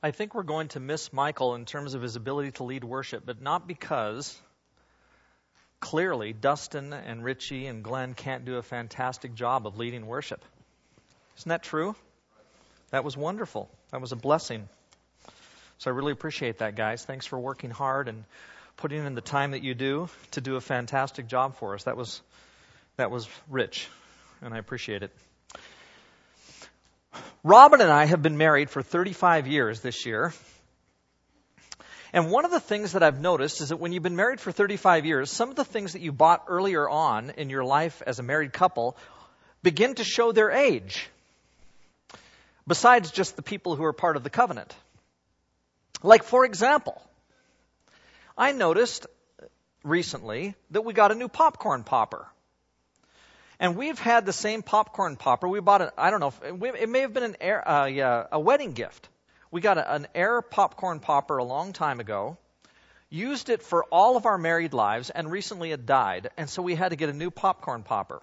I think we're going to miss Michael in terms of his ability to lead worship, but not because clearly Dustin and Richie and Glenn can't do a fantastic job of leading worship. Isn't that true? That was wonderful. That was a blessing. So I really appreciate that, guys. Thanks for working hard and putting in the time that you do to do a fantastic job for us. That was that was rich, and I appreciate it. Robin and I have been married for 35 years this year. And one of the things that I've noticed is that when you've been married for 35 years, some of the things that you bought earlier on in your life as a married couple begin to show their age, besides just the people who are part of the covenant. Like, for example, I noticed recently that we got a new popcorn popper. And we've had the same popcorn popper. We bought it, I don't know, it may have been an air, uh, a wedding gift. We got a, an air popcorn popper a long time ago, used it for all of our married lives, and recently it died. And so we had to get a new popcorn popper.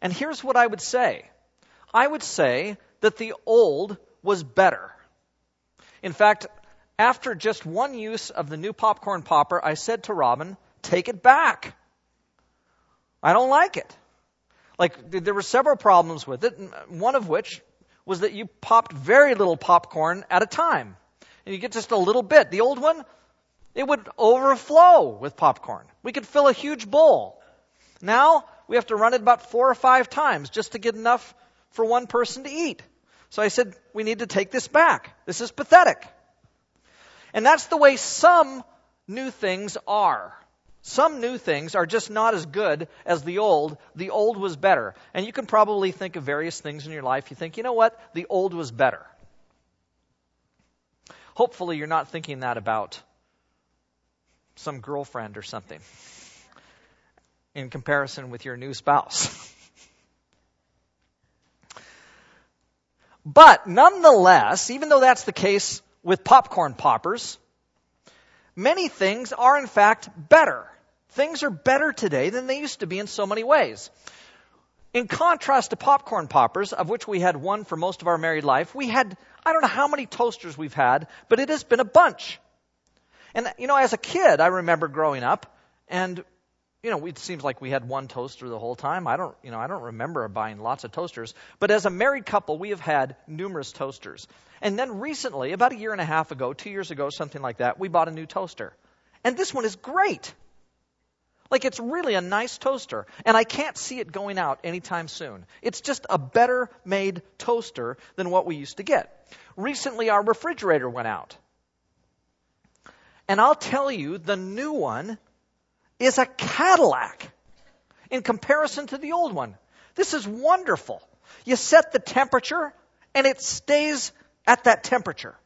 And here's what I would say I would say that the old was better. In fact, after just one use of the new popcorn popper, I said to Robin, take it back. I don't like it. Like, there were several problems with it, uh, one of which was that you popped very little popcorn at a time. And you get just a little bit. The old one, it would overflow with popcorn. We could fill a huge bowl. Now, we have to run it about four or five times just to get enough for one person to eat. So I said, we need to take this back. This is pathetic. And that's the way some new things are. Some new things are just not as good as the old. The old was better. And you can probably think of various things in your life. You think, you know what? The old was better. Hopefully, you're not thinking that about some girlfriend or something in comparison with your new spouse. but nonetheless, even though that's the case with popcorn poppers, many things are in fact better. Things are better today than they used to be in so many ways. In contrast to popcorn poppers, of which we had one for most of our married life, we had, I don't know how many toasters we've had, but it has been a bunch. And, you know, as a kid, I remember growing up, and, you know, it seems like we had one toaster the whole time. I don't, you know, I don't remember buying lots of toasters. But as a married couple, we have had numerous toasters. And then recently, about a year and a half ago, two years ago, something like that, we bought a new toaster. And this one is great. Like it's really a nice toaster, and I can't see it going out anytime soon. It's just a better made toaster than what we used to get. Recently, our refrigerator went out. And I'll tell you, the new one is a Cadillac in comparison to the old one. This is wonderful. You set the temperature, and it stays at that temperature.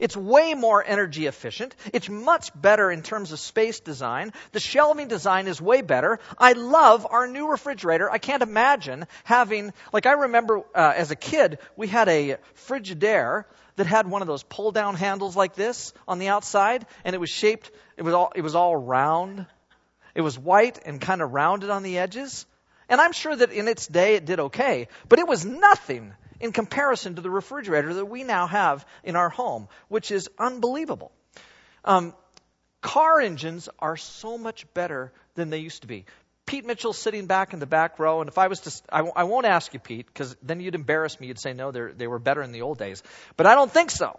It's way more energy efficient. It's much better in terms of space design. The shelving design is way better. I love our new refrigerator. I can't imagine having, like, I remember uh, as a kid, we had a Frigidaire that had one of those pull down handles like this on the outside, and it was shaped, it was all, it was all round. It was white and kind of rounded on the edges. And I'm sure that in its day it did okay, but it was nothing in comparison to the refrigerator that we now have in our home, which is unbelievable. Um, car engines are so much better than they used to be. Pete Mitchell's sitting back in the back row, and if I was to, I, I won't ask you, Pete, because then you'd embarrass me. You'd say, no, they were better in the old days. But I don't think so.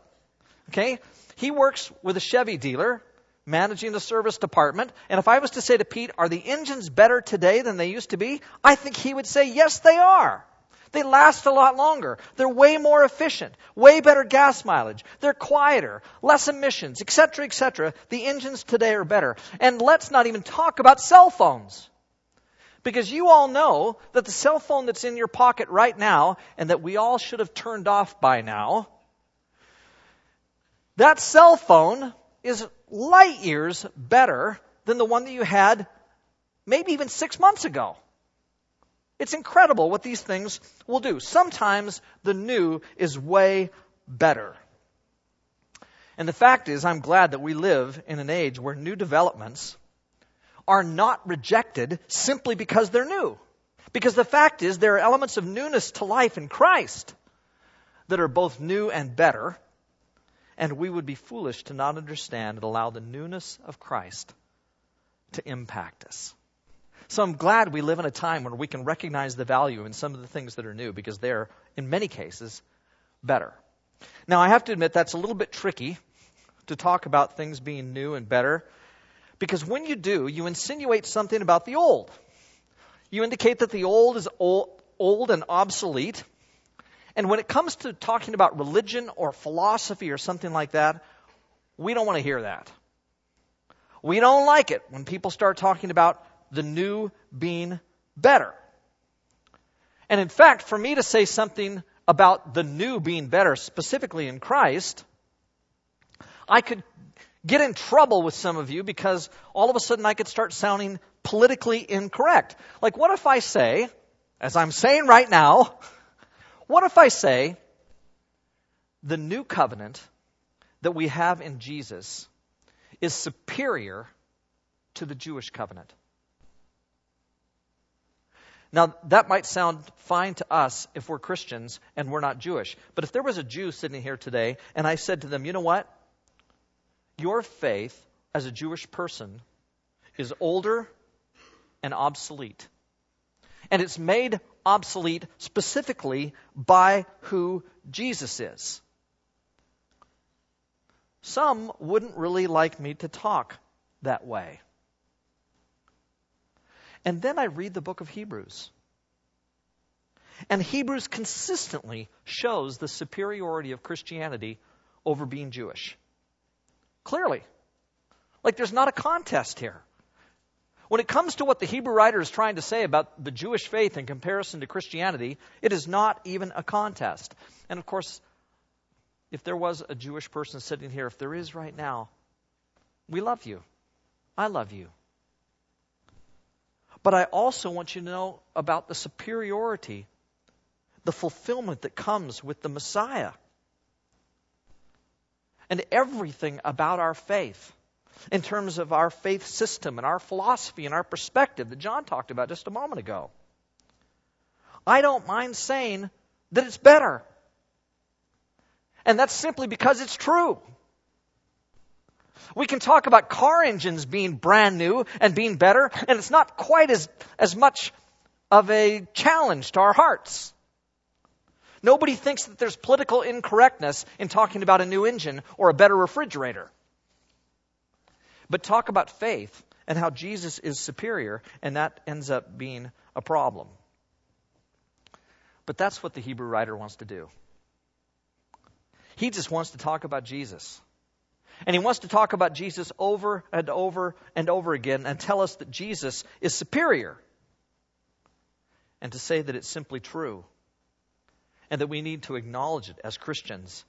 Okay? He works with a Chevy dealer, managing the service department. And if I was to say to Pete, are the engines better today than they used to be? I think he would say, yes, they are. They last a lot longer. They're way more efficient, way better gas mileage. They're quieter, less emissions, etc., etc. The engines today are better. And let's not even talk about cell phones. Because you all know that the cell phone that's in your pocket right now and that we all should have turned off by now, that cell phone is light years better than the one that you had maybe even six months ago. It's incredible what these things will do. Sometimes the new is way better. And the fact is, I'm glad that we live in an age where new developments are not rejected simply because they're new. Because the fact is, there are elements of newness to life in Christ that are both new and better. And we would be foolish to not understand and allow the newness of Christ to impact us. So I'm glad we live in a time where we can recognize the value in some of the things that are new because they're, in many cases, better. Now, I have to admit that's a little bit tricky to talk about things being new and better because when you do, you insinuate something about the old. You indicate that the old is old, and obsolete. And when it comes to talking about religion or philosophy or something like that, we don't want to hear that. We don't like it when people start talking about the new being better. And in fact, for me to say something about the new being better, specifically in Christ, I could get in trouble with some of you because all of a sudden I could start sounding politically incorrect. Like, what if I say, as I'm saying right now, what if I say the new covenant that we have in Jesus is superior to the Jewish covenant? Now, that might sound fine to us if we're Christians and we're not Jewish. But if there was a Jew sitting here today and I said to them, you know what? Your faith as a Jewish person is older and obsolete. And it's made obsolete specifically by who Jesus is. Some wouldn't really like me to talk that way. And then I read the book of Hebrews. And Hebrews consistently shows the superiority of Christianity over being Jewish. Clearly. Like there's not a contest here. When it comes to what the Hebrew writer is trying to say about the Jewish faith in comparison to Christianity, it is not even a contest. And of course, if there was a Jewish person sitting here, if there is right now, we love you. I love you. But I also want you to know about the superiority, the fulfillment that comes with the Messiah. And everything about our faith, in terms of our faith system and our philosophy and our perspective that John talked about just a moment ago. I don't mind saying that it's better. And that's simply because it's true. We can talk about car engines being brand new and being better, and it's not quite as, as much of a challenge to our hearts. Nobody thinks that there's political incorrectness in talking about a new engine or a better refrigerator. But talk about faith and how Jesus is superior, and that ends up being a problem. But that's what the Hebrew writer wants to do. He just wants to talk about Jesus. And he wants to talk about Jesus over and over and over again and tell us that Jesus is superior. And to say that it's simply true. And that we need to acknowledge it as Christians.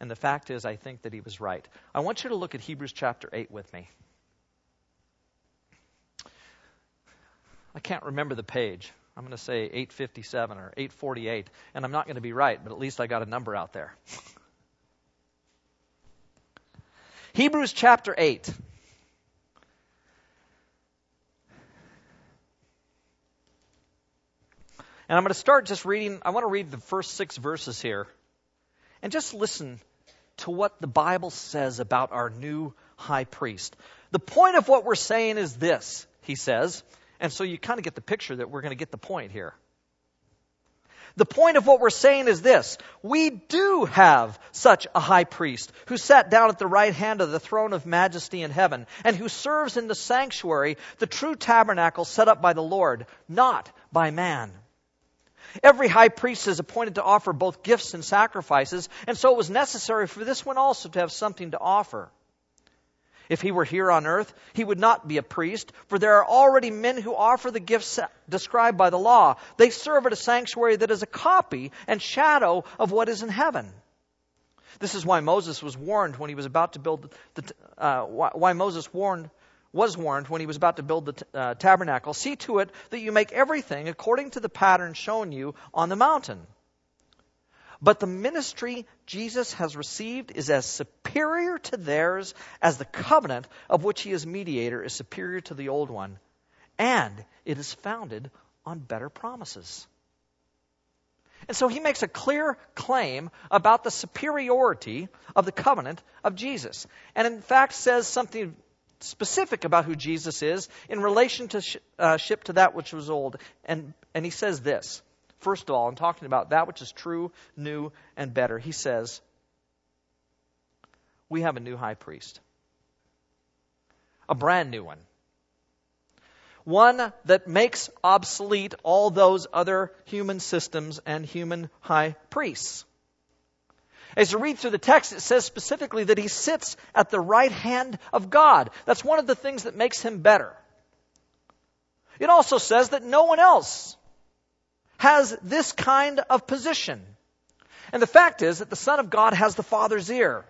And the fact is, I think that he was right. I want you to look at Hebrews chapter 8 with me. I can't remember the page. I'm going to say 857 or 848, and I'm not going to be right, but at least I got a number out there. Hebrews chapter 8. And I'm going to start just reading, I want to read the first six verses here. And just listen to what the Bible says about our new high priest. The point of what we're saying is this, he says. And so you kind of get the picture that we're going to get the point here. The point of what we're saying is this. We do have such a high priest who sat down at the right hand of the throne of majesty in heaven and who serves in the sanctuary, the true tabernacle set up by the Lord, not by man. Every high priest is appointed to offer both gifts and sacrifices, and so it was necessary for this one also to have something to offer. If he were here on earth, he would not be a priest, for there are already men who offer the gifts described by the law. They serve at a sanctuary that is a copy and shadow of what is in heaven. This is why Moses was warned when he was about to build the, uh, why Moses warned was warned when he was about to build the t- uh, tabernacle. See to it that you make everything according to the pattern shown you on the mountain. But the ministry Jesus has received is as superior to theirs as the covenant of which he is mediator is superior to the old one. And it is founded on better promises. And so he makes a clear claim about the superiority of the covenant of Jesus. And in fact says something specific about who Jesus is in relation to uh, that which was old. And, and he says this. First of all, in talking about that which is true, new, and better, he says, We have a new high priest, a brand new one. One that makes obsolete all those other human systems and human high priests. As you read through the text, it says specifically that he sits at the right hand of God. That's one of the things that makes him better. It also says that no one else has this kind of position. And the fact is that the Son of God has the Father's ear.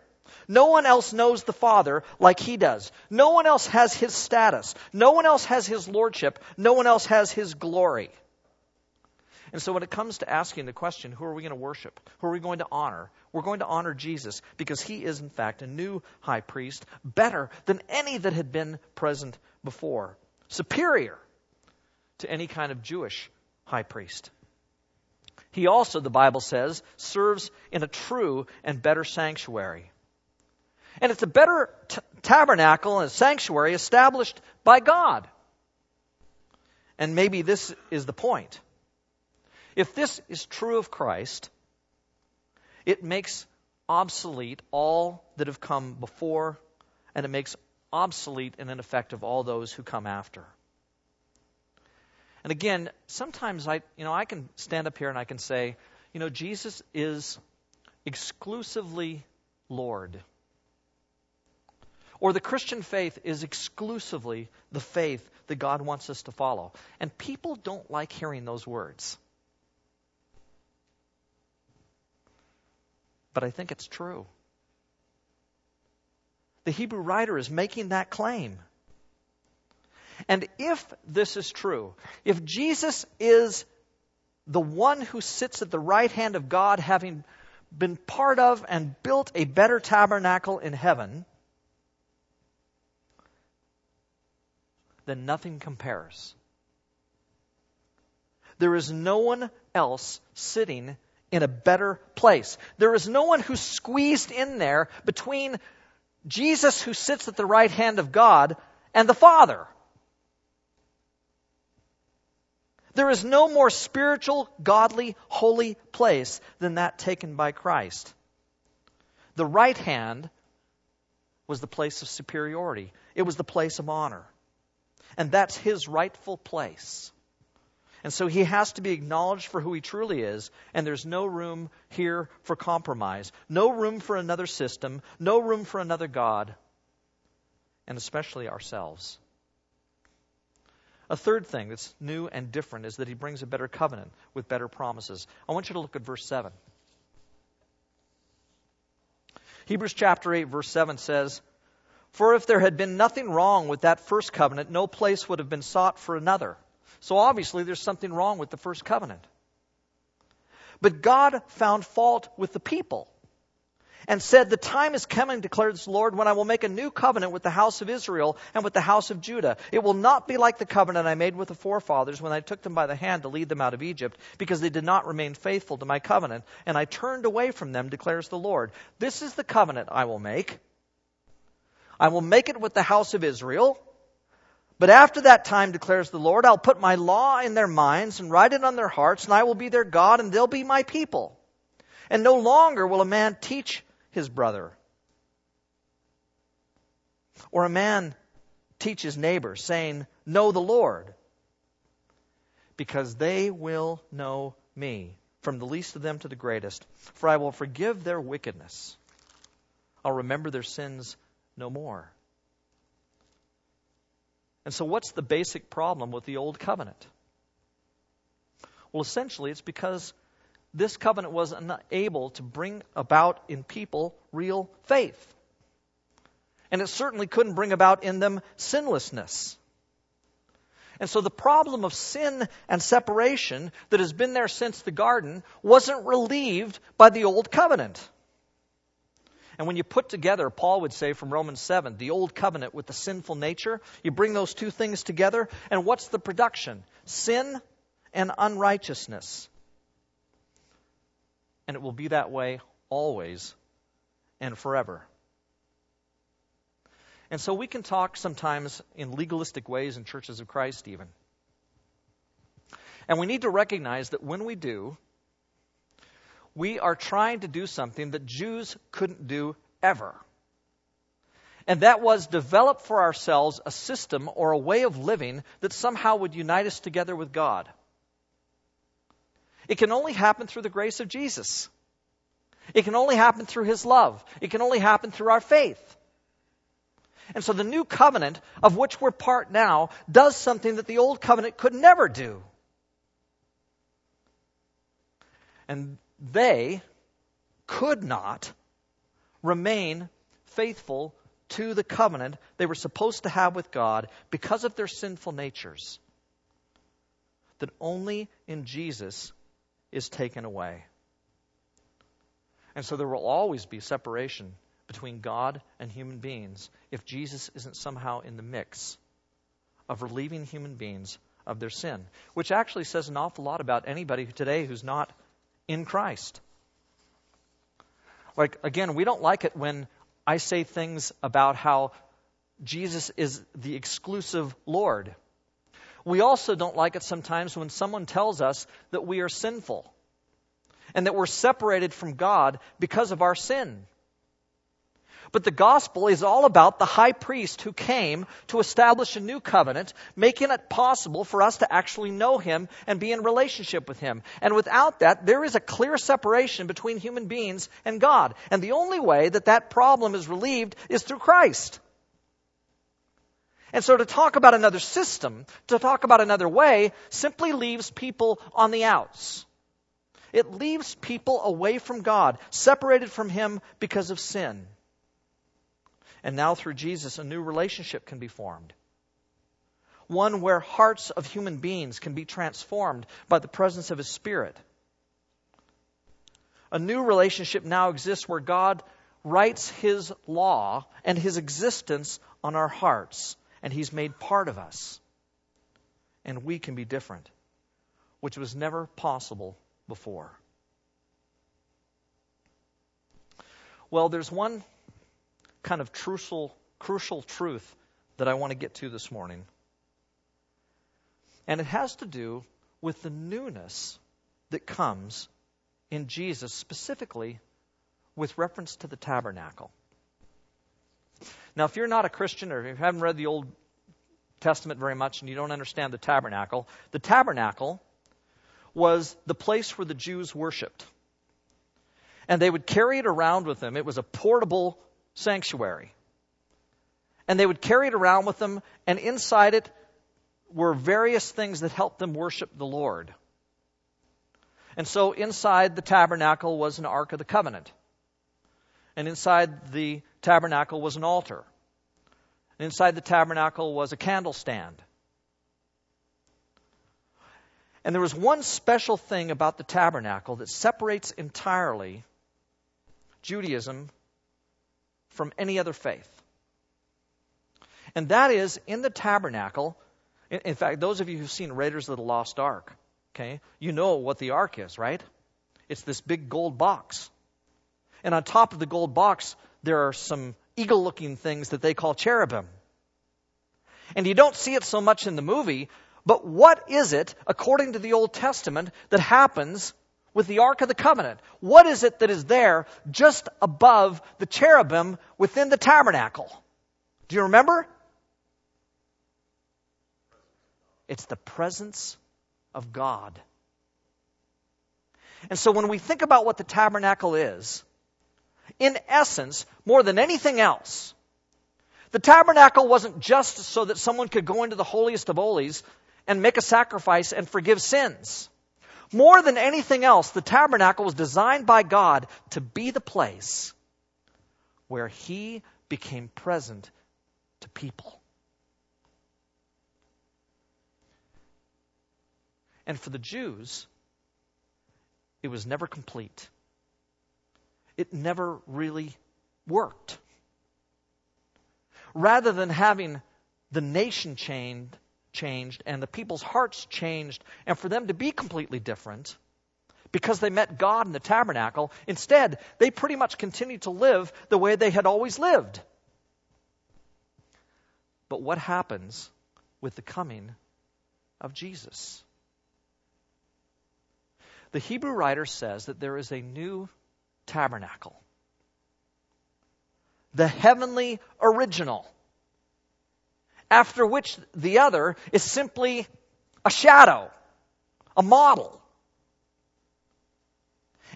No one else knows the Father like he does. No one else has his status. No one else has his lordship. No one else has his glory. And so when it comes to asking the question, who are we going to worship? Who are we going to honor? We're going to honor Jesus because he is, in fact, a new high priest, better than any that had been present before, superior to any kind of Jewish high priest. He also, the Bible says, serves in a true and better sanctuary. And it's a better t- tabernacle and a sanctuary established by God. And maybe this is the point. If this is true of Christ, it makes obsolete all that have come before, and it makes obsolete and ineffective all those who come after. And again, sometimes I, you know, I can stand up here and I can say, you know, Jesus is exclusively Lord. Or the Christian faith is exclusively the faith that God wants us to follow. And people don't like hearing those words. but I think it's true. The Hebrew writer is making that claim. And if this is true, if Jesus is the one who sits at the right hand of God, having been part of and built a better tabernacle in heaven, then nothing compares. There is no one else sitting in a better place. There is no one who's squeezed in there between Jesus, who sits at the right hand of God, and the Father. There is no more spiritual, godly, holy place than that taken by Christ. The right hand was the place of superiority, it was the place of honor. And that's his rightful place. And so he has to be acknowledged for who he truly is, and there's no room here for compromise, no room for another system, no room for another God, and especially ourselves. A third thing that's new and different is that he brings a better covenant with better promises. I want you to look at verse 7. Hebrews chapter 8, verse 7 says, For if there had been nothing wrong with that first covenant, no place would have been sought for another. So obviously, there's something wrong with the first covenant. But God found fault with the people and said, The time is coming, declares the Lord, when I will make a new covenant with the house of Israel and with the house of Judah. It will not be like the covenant I made with the forefathers when I took them by the hand to lead them out of Egypt, because they did not remain faithful to my covenant, and I turned away from them, declares the Lord. This is the covenant I will make. I will make it with the house of Israel but after that time, declares the Lord, I'll put my law in their minds and write it on their hearts, and I will be their God, and they'll be my people. And no longer will a man teach his brother, or a man teach his neighbor, saying, Know the Lord, because they will know me, from the least of them to the greatest. For I will forgive their wickedness, I'll remember their sins no more. And so, what's the basic problem with the Old Covenant? Well, essentially, it's because this covenant was unable to bring about in people real faith. And it certainly couldn't bring about in them sinlessness. And so the problem of sin and separation that has been there since the garden wasn't relieved by the old covenant. And when you put together, Paul would say from Romans 7, the old covenant with the sinful nature, you bring those two things together, and what's the production? Sin and unrighteousness. And it will be that way always and forever. And so we can talk sometimes in legalistic ways in churches of Christ, even. And we need to recognize that when we do, we are trying to do something that Jews couldn't do ever. And that was develop for ourselves a system or a way of living that somehow would unite us together with God. It can only happen through the grace of Jesus. It can only happen through His love. It can only happen through our faith. And so the new covenant, of which we're part now, does something that the old covenant could never do. And they could not remain faithful to the covenant they were supposed to have with God because of their sinful natures. That only in Jesus is taken away. And so there will always be separation between God and human beings if Jesus isn't somehow in the mix of relieving human beings of their sin, which actually says an awful lot about anybody today who's not in Christ. Like, again, we don't like it when I say things about how Jesus is the exclusive Lord. We also don't like it sometimes when someone tells us that we are sinful and that we're separated from God because of our sin. But the gospel is all about the high priest who came to establish a new covenant, making it possible for us to actually know him and be in relationship with him. And without that, there is a clear separation between human beings and God. And the only way that that problem is relieved is through Christ. And so to talk about another system, to talk about another way, simply leaves people on the outs. It leaves people away from God, separated from Him because of sin. And now through Jesus, a new relationship can be formed. One where hearts of human beings can be transformed by the presence of His Spirit. A new relationship now exists where God writes His law and His existence on our hearts, and He's made part of us. And we can be different, which was never possible before. Well, there's one kind of crucial, crucial truth that I want to get to this morning. And it has to do with the newness that comes in Jesus, specifically with reference to the tabernacle. Now, if you're not a Christian or if you haven't read the Old Testament very much and you don't understand the tabernacle, the tabernacle was the place where the Jews worshiped. And they would carry it around with them. It was a portable sanctuary. And they would carry it around with them, and inside it were various things that helped them worship the Lord. And so inside the tabernacle was an Ark of the Covenant. And inside the tabernacle was an altar. And inside the tabernacle was a candle stand. And there was one special thing about the tabernacle that separates entirely Judaism from any other faith. And that is in the tabernacle. In, in fact, those of you who've seen Raiders of the Lost Ark, okay, you know what the ark is, right? It's this big gold box. And on top of the gold box, there are some eagle looking things that they call cherubim. And you don't see it so much in the movie, but what is it, according to the Old Testament, that happens with the Ark of the Covenant? What is it that is there just above the cherubim within the tabernacle? Do you remember? It's the presence of God. And so when we think about what the tabernacle is, in essence, more than anything else, the tabernacle wasn't just so that someone could go into the holiest of holies and make a sacrifice and forgive sins. More than anything else, the tabernacle was designed by God to be the place where He became present to people. And for the Jews, it was never complete. It never really worked. Rather than having the nation chained changed and the people's hearts changed, and for them to be completely different, because they met God in the tabernacle. Instead, they pretty much continued to live the way they had always lived. But what happens with the coming of Jesus? The Hebrew writer says that there is a new tabernacle, the heavenly original, after which the other is simply a shadow, a model.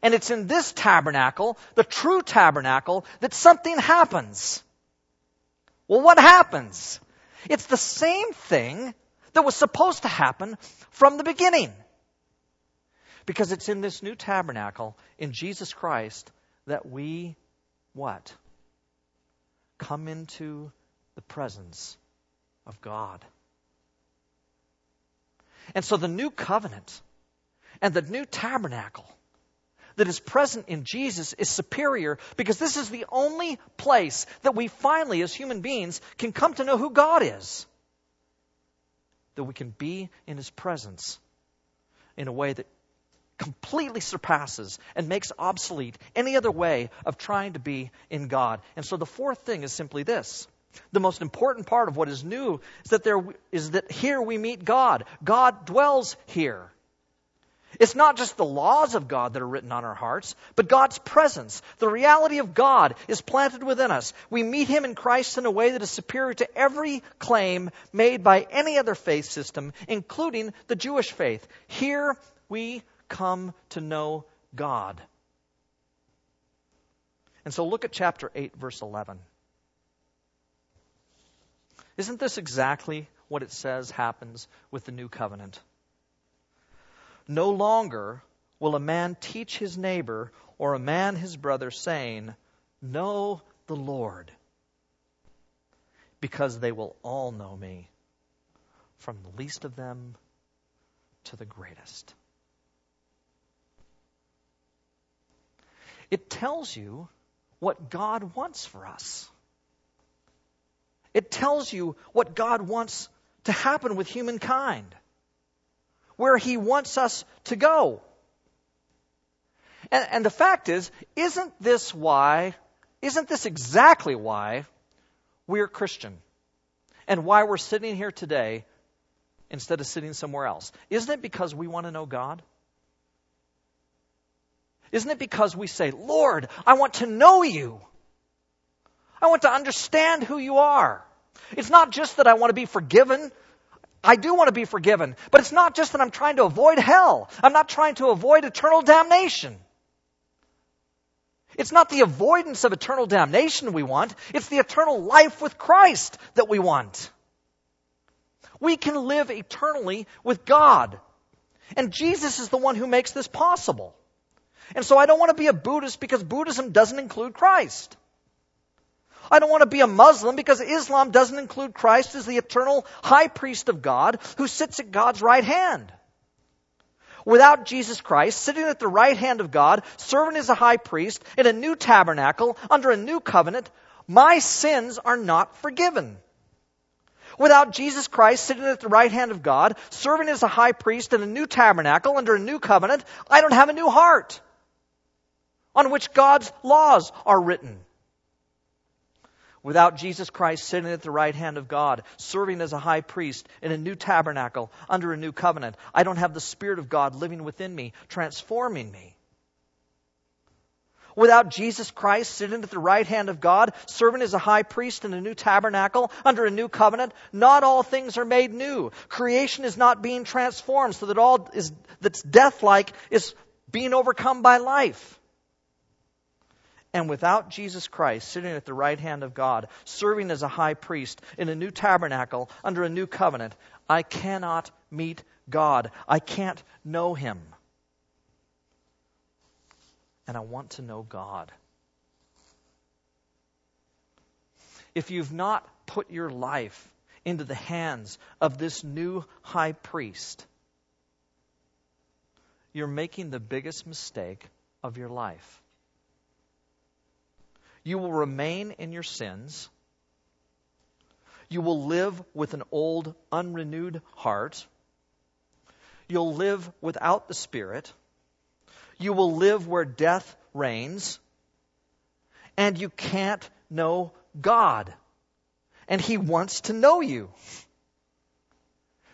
And it's in this tabernacle, the true tabernacle, that something happens. Well, what happens? It's the same thing that was supposed to happen from the beginning. Because it's in this new tabernacle, in Jesus Christ, that we, what? Come into the presence of God. And so the new covenant and the new tabernacle that is present in Jesus is superior because this is the only place that we finally, as human beings, can come to know who God is. That we can be in His presence in a way that completely surpasses and makes obsolete any other way of trying to be in God. And so the fourth thing is simply this. The most important part of what is new is that there is that here we meet God. God dwells here. It's not just the laws of God that are written on our hearts, but God's presence. The reality of God is planted within us. We meet Him in Christ in a way that is superior to every claim made by any other faith system, including the Jewish faith. Here we come to know God. And so look at chapter 8, verse 11. Isn't this exactly what it says happens with the new covenant? No longer will a man teach his neighbor or a man his brother, saying, Know the Lord, because they will all know me, from the least of them to the greatest. It tells you what God wants for us. It tells you what God wants to happen with humankind, where He wants us to go. And, and, the fact is, isn't this why, isn't this exactly why we're Christian? And why we're sitting here today instead of sitting somewhere else? Isn't it because we want to know God? Isn't it because we say, Lord, I want to know you? I want to understand who you are. It's not just that I want to be forgiven. I do want to be forgiven. But it's not just that I'm trying to avoid hell. I'm not trying to avoid eternal damnation. It's not the avoidance of eternal damnation we want. It's the eternal life with Christ that we want. We can live eternally with God. And Jesus is the one who makes this possible. And so I don't want to be a Buddhist because Buddhism doesn't include Christ. I don't want to be a Muslim because Islam doesn't include Christ as the eternal high priest of God who sits at God's right hand. Without Jesus Christ sitting at the right hand of God, serving as a high priest in a new tabernacle under a new covenant, my sins are not forgiven. Without Jesus Christ sitting at the right hand of God, serving as a high priest in a new tabernacle under a new covenant, I don't have a new heart on which God's laws are written. Without Jesus Christ sitting at the right hand of God, serving as a high priest in a new tabernacle under a new covenant, I don't have the Spirit of God living within me, transforming me. Without Jesus Christ sitting at the right hand of God, serving as a high priest in a new tabernacle under a new covenant, not all things are made new. Creation is not being transformed so that all is, that's death-like is being overcome by life. And without Jesus Christ sitting at the right hand of God, serving as a high priest in a new tabernacle under a new covenant, I cannot meet God. I can't know Him. And I want to know God. If you've not put your life into the hands of this new high priest, you're making the biggest mistake of your life. You will remain in your sins. You will live with an old, unrenewed heart. You'll live without the Spirit. You will live where death reigns. And you can't know God. And He wants to know you.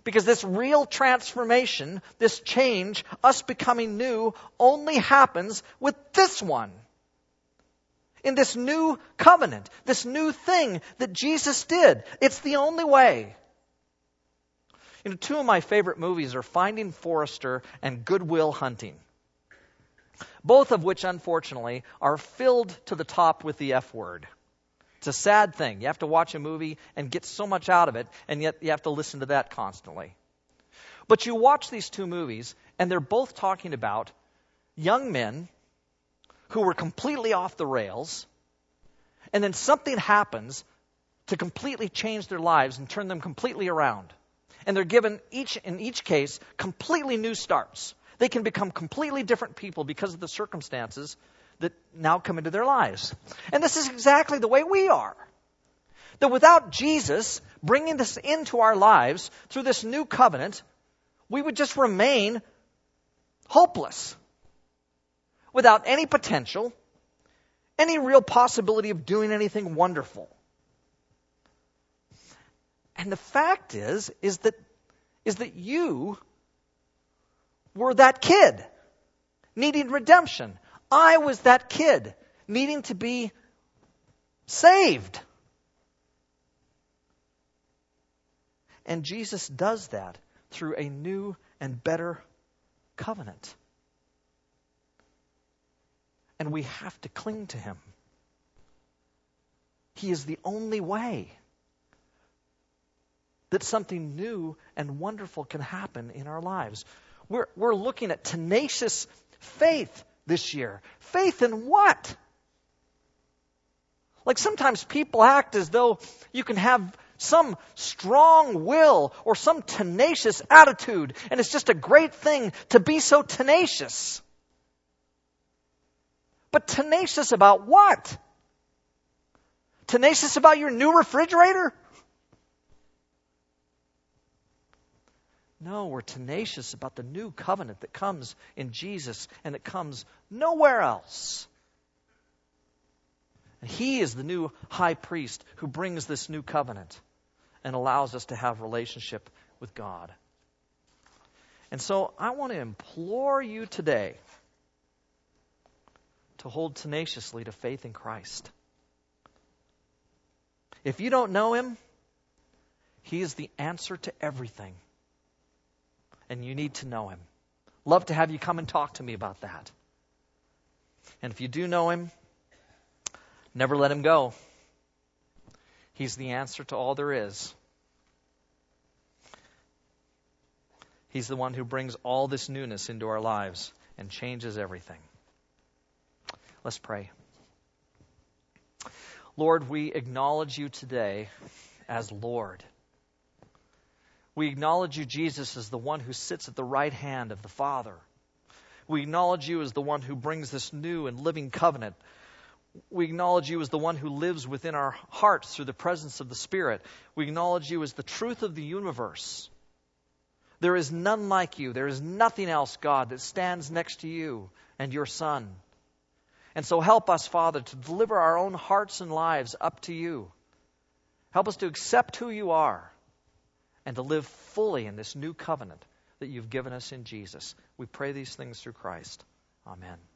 Because this real transformation, this change, us becoming new, only happens with this one. In this new covenant, this new thing that Jesus did. It's the only way. You know, two of my favorite movies are Finding Forrester and Good Will Hunting. Both of which, unfortunately, are filled to the top with the F word. It's a sad thing. You have to watch a movie and get so much out of it, and yet you have to listen to that constantly. But you watch these two movies, and they're both talking about young men who were completely off the rails, and then something happens to completely change their lives and turn them completely around. And they're given each, in each case, completely new starts. They can become completely different people because of the circumstances that now come into their lives. And this is exactly the way we are. That without Jesus bringing this into our lives through this new covenant, we would just remain hopeless. Without any potential, any real possibility of doing anything wonderful. And the fact is, is that, is that you were that kid needing redemption. I was that kid needing to be saved. And Jesus does that through a new and better covenant. And we have to cling to him. He is the only way that something new and wonderful can happen in our lives. We're, we're looking at tenacious faith this year. Faith in what? Like sometimes people act as though you can have some strong will or some tenacious attitude, and it's just a great thing to be so tenacious. But tenacious about what? Tenacious about your new refrigerator? No, we're tenacious about the new covenant that comes in Jesus and it comes nowhere else. And he is the new high priest who brings this new covenant and allows us to have relationship with God. And so I want to implore you today to hold tenaciously to faith in Christ. If you don't know him, he is the answer to everything and you need to know him. Love to have you come and talk to me about that. And if you do know him, never let him go. He's the answer to all there is. He's the one who brings all this newness into our lives and changes everything. Let's pray. Lord, we acknowledge you today as Lord. We acknowledge you, Jesus, as the one who sits at the right hand of the Father. We acknowledge you as the one who brings this new and living covenant. We acknowledge you as the one who lives within our hearts through the presence of the Spirit. We acknowledge you as the truth of the universe. There is none like you. There is nothing else, God, that stands next to you and your Son. And so help us, Father, to deliver our own hearts and lives up to you. Help us to accept who you are and to live fully in this new covenant that you've given us in Jesus. We pray these things through Christ. Amen.